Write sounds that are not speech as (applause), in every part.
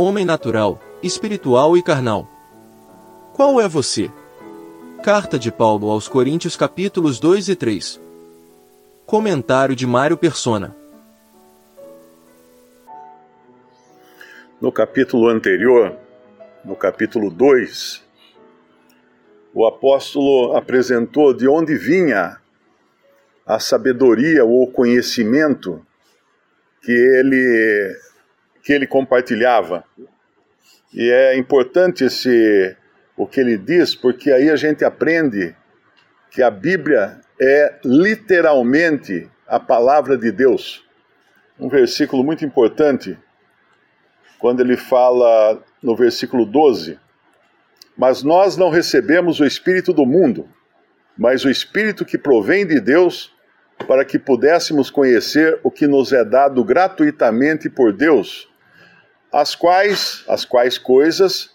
homem natural, espiritual e carnal. Qual é você? Carta de Paulo aos Coríntios capítulos 2 e 3. Comentário de Mário Persona. No capítulo anterior, no capítulo 2, o apóstolo apresentou de onde vinha a sabedoria ou conhecimento que ele, que ele compartilhava. E é importante esse, o que ele diz, porque aí a gente aprende que a Bíblia é literalmente a palavra de Deus. Um versículo muito importante, quando ele fala no versículo 12: Mas nós não recebemos o Espírito do mundo, mas o Espírito que provém de Deus, para que pudéssemos conhecer o que nos é dado gratuitamente por Deus, as quais, as quais coisas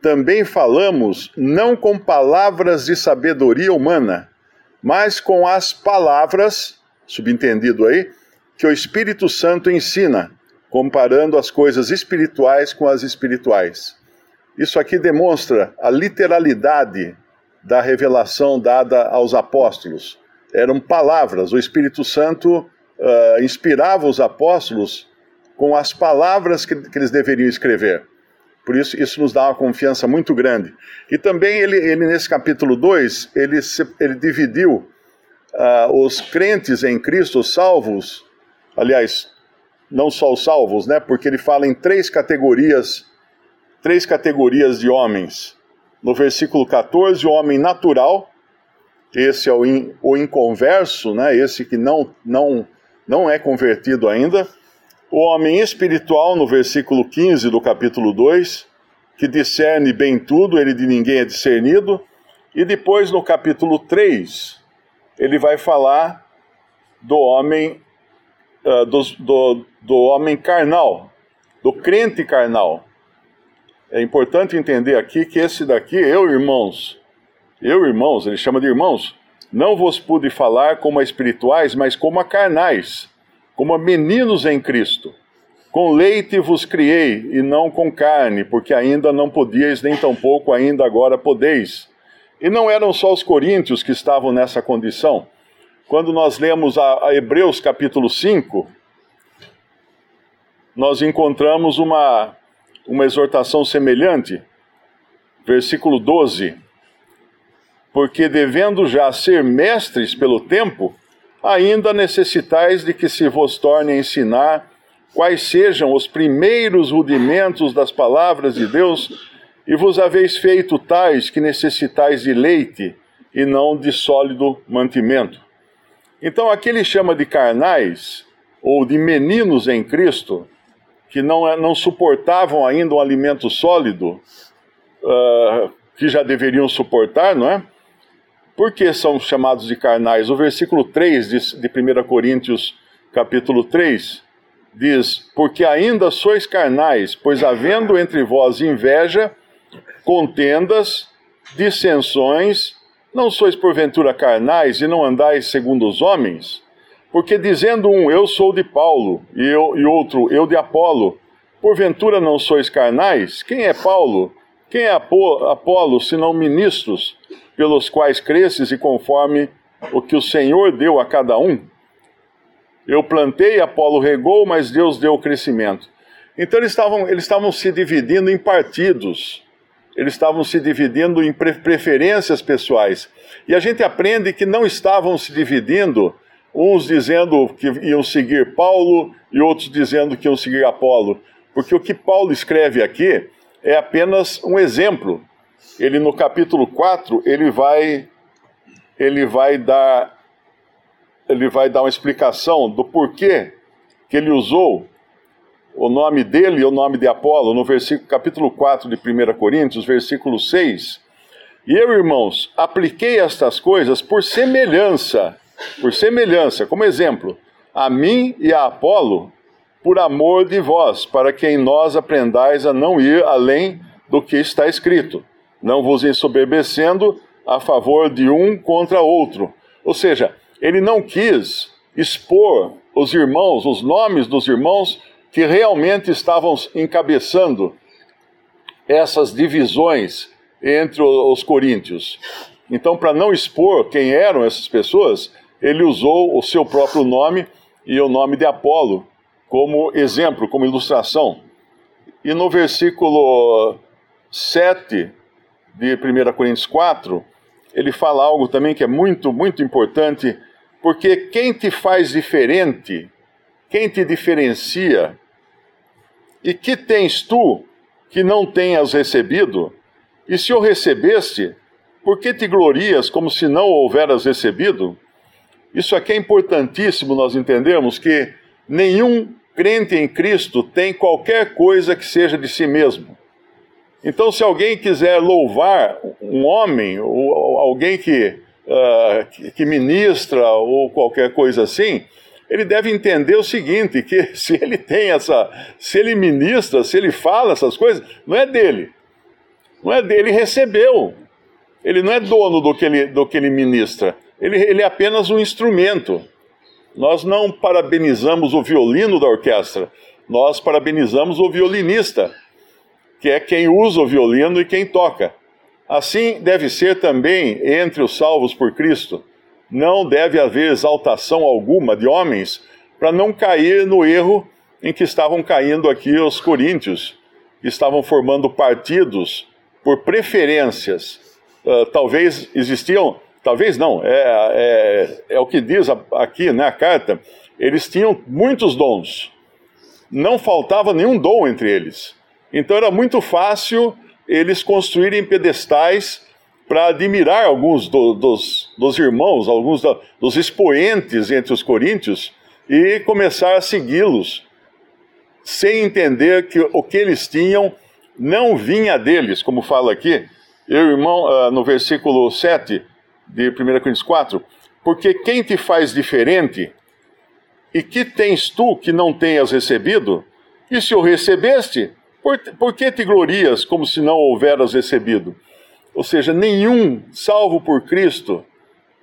também falamos não com palavras de sabedoria humana, mas com as palavras, subentendido aí, que o Espírito Santo ensina, comparando as coisas espirituais com as espirituais. Isso aqui demonstra a literalidade da revelação dada aos apóstolos eram palavras. O Espírito Santo uh, inspirava os apóstolos com as palavras que, que, eles deveriam escrever. Por isso, isso nos dá uma confiança muito grande. E também, ele, ele nesse capítulo 2, ele, ele dividiu uh, os crentes em Cristo, os salvos, aliás, não só os salvos, né? Porque ele fala em três categorias, três categorias de homens. No versículo 14, o homem natural, esse é o, in, o inconverso, né? esse que não, não, não é convertido ainda. O homem espiritual, no versículo 15 do capítulo 2, que discerne bem tudo, ele de ninguém é discernido. E depois, no capítulo 3, ele vai falar do homem, uh, do, do, do homem carnal, do crente carnal. É importante entender aqui que esse daqui, eu, irmãos, eu, irmãos, ele chama de irmãos, não vos pude falar como a espirituais, mas como a carnais, como a meninos em Cristo. Com leite vos criei, e não com carne, porque ainda não podíeis, nem tampouco ainda agora podeis. E não eram só os coríntios que estavam nessa condição. Quando nós lemos a, a Hebreus capítulo 5, nós encontramos uma, uma exortação semelhante. Versículo 12 porque devendo já ser mestres pelo tempo, ainda necessitais de que se vos torne a ensinar quais sejam os primeiros rudimentos das palavras de Deus, e vos haveis feito tais que necessitais de leite e não de sólido mantimento. Então, aqui ele chama de carnais, ou de meninos em Cristo, que não, não suportavam ainda um alimento sólido, uh, que já deveriam suportar, não é? Por que são chamados de carnais? O versículo 3 de, de 1 Coríntios, capítulo 3, diz: Porque ainda sois carnais, pois havendo entre vós inveja, contendas, dissensões, não sois porventura carnais e não andais segundo os homens? Porque dizendo um, eu sou de Paulo, e, eu, e outro, eu de Apolo, porventura não sois carnais? Quem é Paulo? Quem é Apolo, senão ministros? Pelos quais cresces e conforme o que o Senhor deu a cada um. Eu plantei, Apolo regou, mas Deus deu o crescimento. Então eles estavam, eles estavam se dividindo em partidos, eles estavam se dividindo em preferências pessoais. E a gente aprende que não estavam se dividindo, uns dizendo que iam seguir Paulo e outros dizendo que iam seguir Apolo. Porque o que Paulo escreve aqui é apenas um exemplo ele no capítulo 4, ele vai ele vai dar ele vai dar uma explicação do porquê que ele usou o nome dele e o nome de Apolo no versículo capítulo 4 de 1 Coríntios, versículo 6. E eu, irmãos, apliquei estas coisas por semelhança, por semelhança, como exemplo, a mim e a Apolo, por amor de vós, para que em nós aprendais a não ir além do que está escrito não vos ensoberbecendo a favor de um contra outro. Ou seja, ele não quis expor os irmãos, os nomes dos irmãos que realmente estavam encabeçando essas divisões entre os coríntios. Então, para não expor quem eram essas pessoas, ele usou o seu próprio nome e o nome de Apolo como exemplo, como ilustração. E no versículo 7 de 1 Coríntios 4, ele fala algo também que é muito, muito importante, porque quem te faz diferente, quem te diferencia, e que tens tu que não tenhas recebido? E se o recebeste, por que te glorias como se não o houveras recebido? Isso aqui é importantíssimo nós entendemos que nenhum crente em Cristo tem qualquer coisa que seja de si mesmo. Então, se alguém quiser louvar um homem, ou alguém que, uh, que ministra, ou qualquer coisa assim, ele deve entender o seguinte: que (laughs) se ele tem essa, se ele ministra, se ele fala essas coisas, não é dele. Não é dele, ele recebeu. Ele não é dono do que ele, do que ele ministra. Ele, ele é apenas um instrumento. Nós não parabenizamos o violino da orquestra, nós parabenizamos o violinista, que é quem usa o violino e quem toca. Assim deve ser também entre os salvos por Cristo. Não deve haver exaltação alguma de homens para não cair no erro em que estavam caindo aqui os coríntios, que estavam formando partidos por preferências. Uh, talvez existiam Talvez não, é, é, é o que diz aqui né, a carta. Eles tinham muitos dons, não faltava nenhum dom entre eles. Então era muito fácil eles construírem pedestais para admirar alguns do, dos, dos irmãos, alguns da, dos expoentes entre os coríntios e começar a segui-los, sem entender que o que eles tinham não vinha deles, como fala aqui. Eu, irmão, uh, no versículo 7, de 1 Coríntios 4, porque quem te faz diferente, e que tens tu que não tenhas recebido? E se o recebeste, por, por que te glorias como se não houveras recebido? Ou seja, nenhum salvo por Cristo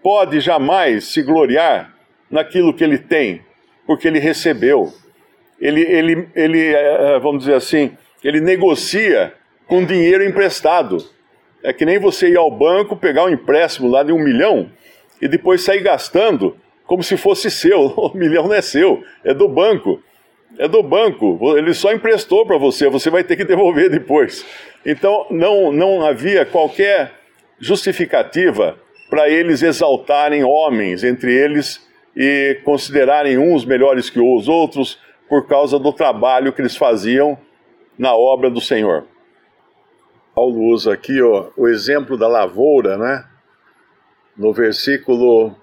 pode jamais se gloriar naquilo que ele tem, porque ele recebeu. Ele, ele, ele eh, vamos dizer assim, ele negocia com dinheiro emprestado. É que nem você ir ao banco, pegar um empréstimo lá de um milhão e depois sair gastando como se fosse (laughs) seu. O milhão não é seu, é do banco. É do banco. Ele só emprestou para você, você vai ter que devolver depois. Então não, não havia qualquer justificativa para eles exaltarem homens entre eles e considerarem uns melhores que os outros por causa do trabalho que eles faziam na obra do Senhor. Paulo usa aqui ó, o exemplo da lavoura, né? No versículo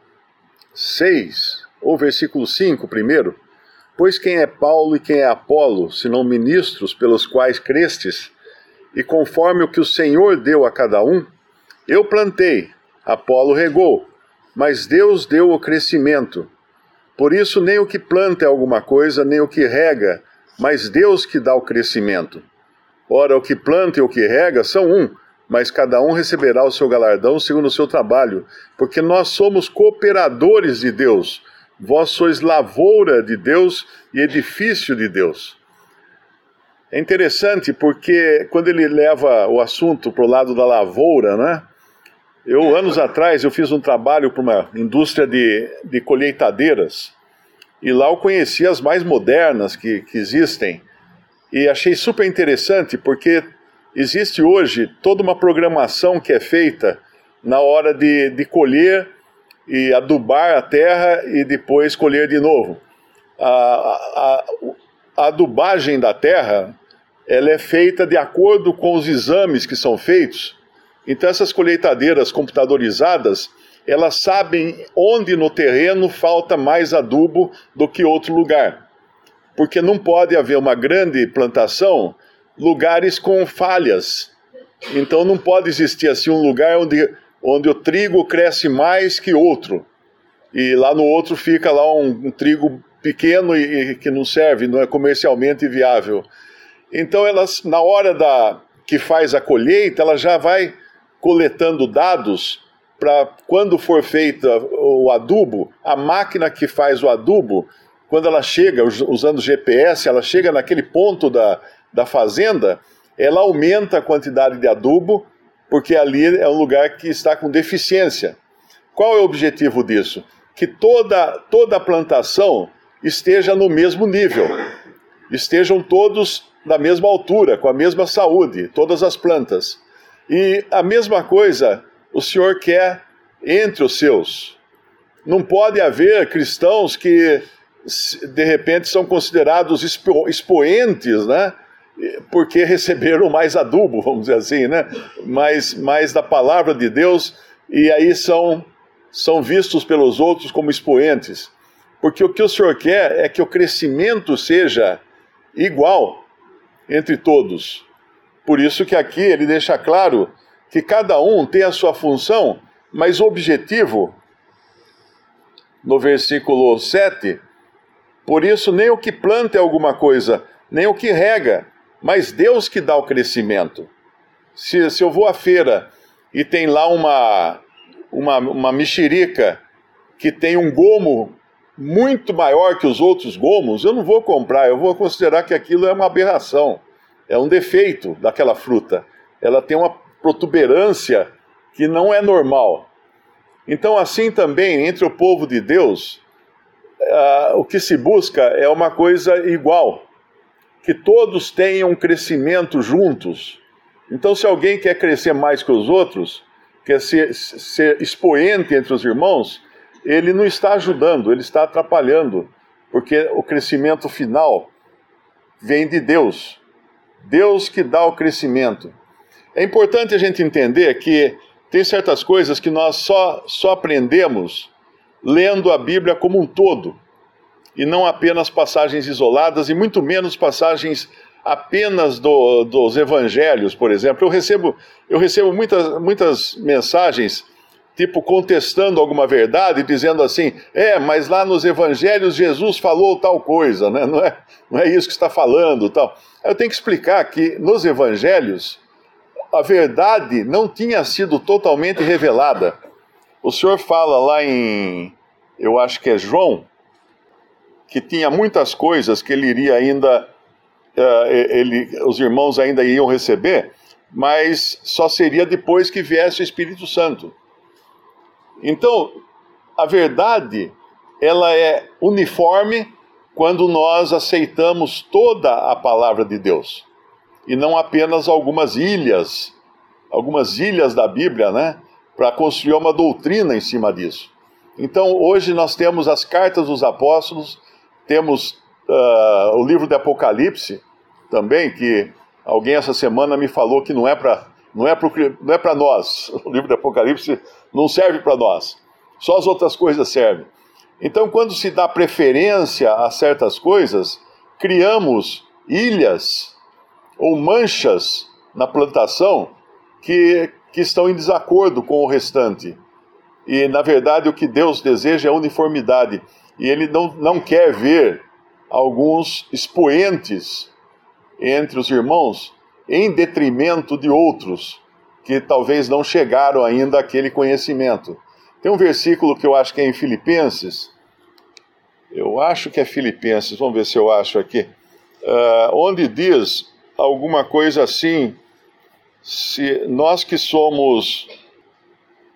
6, ou versículo 5 primeiro. Pois quem é Paulo e quem é Apolo, senão ministros pelos quais crestes, e conforme o que o Senhor deu a cada um, eu plantei, Apolo regou, mas Deus deu o crescimento. Por isso, nem o que planta é alguma coisa, nem o que rega, mas Deus que dá o crescimento. Ora, o que planta e o que rega são um, mas cada um receberá o seu galardão segundo o seu trabalho, porque nós somos cooperadores de Deus. Vós sois lavoura de Deus e edifício de Deus. É interessante porque quando ele leva o assunto para o lado da lavoura, né? Eu, anos atrás, eu fiz um trabalho para uma indústria de, de colheitadeiras, e lá eu conheci as mais modernas que, que existem, e achei super interessante porque existe hoje toda uma programação que é feita na hora de, de colher e adubar a terra e depois colher de novo. A, a, a adubagem da terra ela é feita de acordo com os exames que são feitos. Então essas colheitadeiras computadorizadas elas sabem onde no terreno falta mais adubo do que outro lugar porque não pode haver uma grande plantação lugares com falhas. Então não pode existir assim um lugar onde, onde o trigo cresce mais que outro. E lá no outro fica lá um, um trigo pequeno e, e, que não serve, não é comercialmente viável. Então elas na hora da que faz a colheita, ela já vai coletando dados para quando for feito o adubo, a máquina que faz o adubo quando ela chega, usando GPS, ela chega naquele ponto da, da fazenda, ela aumenta a quantidade de adubo, porque ali é um lugar que está com deficiência. Qual é o objetivo disso? Que toda, toda a plantação esteja no mesmo nível, estejam todos da mesma altura, com a mesma saúde, todas as plantas. E a mesma coisa o Senhor quer entre os seus. Não pode haver cristãos que, de repente, são considerados expo expoentes, né? Porque receberam mais adubo, vamos dizer assim, né? Mais, mais da palavra de Deus, e aí são, são vistos pelos outros como expoentes. Porque o que o Senhor quer é que o crescimento seja igual entre todos. Por isso que aqui ele deixa claro que cada um tem a sua função, mas o objetivo, no versículo 7, por isso nem o que planta é alguma coisa, nem o que rega, mas Deus que dá o crescimento. Se, se eu vou à feira e tem lá uma, uma, uma mexerica que tem um gomo muito maior que os outros gomos, eu não vou comprar, eu vou considerar que aquilo é uma aberração, é um defeito daquela fruta. Ela tem uma protuberância que não é normal. Então, assim também, entre o povo de Deus, uh, o que se busca é uma coisa igual, que todos tenham um crescimento juntos. Então, se alguém quer crescer mais que os outros, quer ser, ser expoente entre os irmãos, ele não está ajudando, ele está atrapalhando, porque o crescimento final vem de Deus. Deus que dá o crescimento. É importante a gente entender que tem certas coisas que nós só, só aprendemos lendo a Bíblia como um todo, e não apenas passagens isoladas, e muito menos passagens apenas do, dos evangelhos, por exemplo. Eu recebo, eu recebo muitas, muitas mensagens tipo contestando alguma verdade, dizendo assim, é, mas lá nos evangelhos Jesus falou tal coisa, né? não, é, não é isso que está falando tal. Eu tenho que explicar que nos evangelhos a verdade não tinha sido totalmente revelada. O Senhor fala lá em, eu acho que é João, que tinha muitas coisas que ele iria ainda, uh, ele, os irmãos ainda iam receber, mas só seria depois que viesse o Espírito Santo. Então, a verdade, ela é uniforme quando nós aceitamos toda a palavra de Deus e não apenas algumas ilhas, algumas ilhas da Bíblia, né, para construir uma doutrina em cima disso. Então, hoje nós temos as cartas dos apóstolos, temos uh, o livro de Apocalipse também, que alguém essa semana me falou que não é para não é não é para nós. (laughs) O livro de Apocalipse não serve para nós. Só as outras coisas servem. Então, quando se dá preferência a certas coisas, criamos ilhas ou manchas na plantação que, que estão em desacordo com o restante. E, na verdade, o que Deus deseja é uniformidade. E Ele não, não quer ver alguns expoentes entre os irmãos em detrimento de outros que talvez não chegaram ainda àquele conhecimento. Tem um versículo que eu acho que é em Filipenses, eu acho que é Filipenses, vamos ver se eu acho aqui, uh, onde diz alguma coisa assim, se nós que somos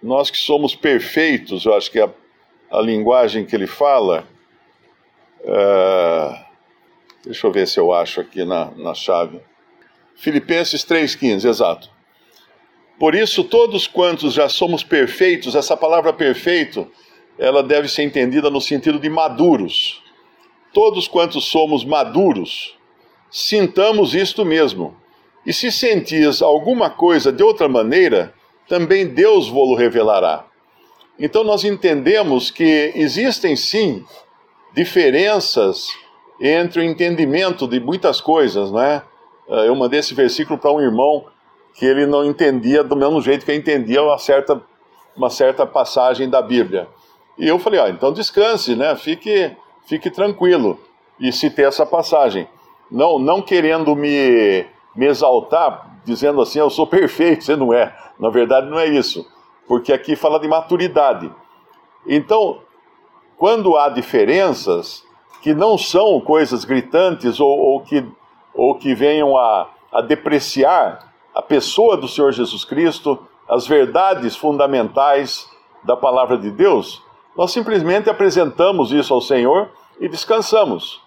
nós que somos perfeitos, eu acho que é a linguagem que ele fala, uh, deixa eu ver se eu acho aqui na, na chave, Filipenses 3,15, exato. Por isso, todos quantos já somos perfeitos, essa palavra perfeito, ela deve ser entendida no sentido de maduros. Todos quantos somos maduros, sintamos isto mesmo. E se sentis alguma coisa de outra maneira, também Deus vô-lo revelará. Então nós entendemos que existem sim diferenças entre o entendimento de muitas coisas, não é? Eu mandei esse versículo para um irmão que ele não entendia do mesmo jeito que eu entendia uma certa, uma certa passagem da Bíblia. E eu falei, ah, então descanse, né? Fique, fique tranquilo. E citei essa passagem. Não, não querendo me, me exaltar, dizendo assim, eu sou (laughs) perfeito, você não é. Na verdade, não é isso. Porque aqui fala de maturidade. Então, quando há diferenças, que não são coisas gritantes ou, ou que, ou que venham a, a depreciar a pessoa do Senhor Jesus Cristo, as verdades fundamentais da palavra de Deus, nós simplesmente apresentamos isso ao Senhor e descansamos,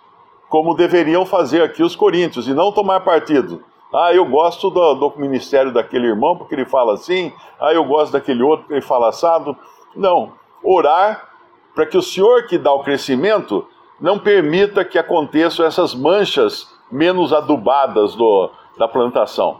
como deveriam fazer aqui os coríntios, e não tomar partido. Ah, eu gosto do, do ministério daquele irmão porque ele fala assim, ah, eu gosto daquele outro porque ele fala assado. Não, orar para que o Senhor que dá o crescimento não permita que aconteçam essas manchas menos adubadas do, da plantação.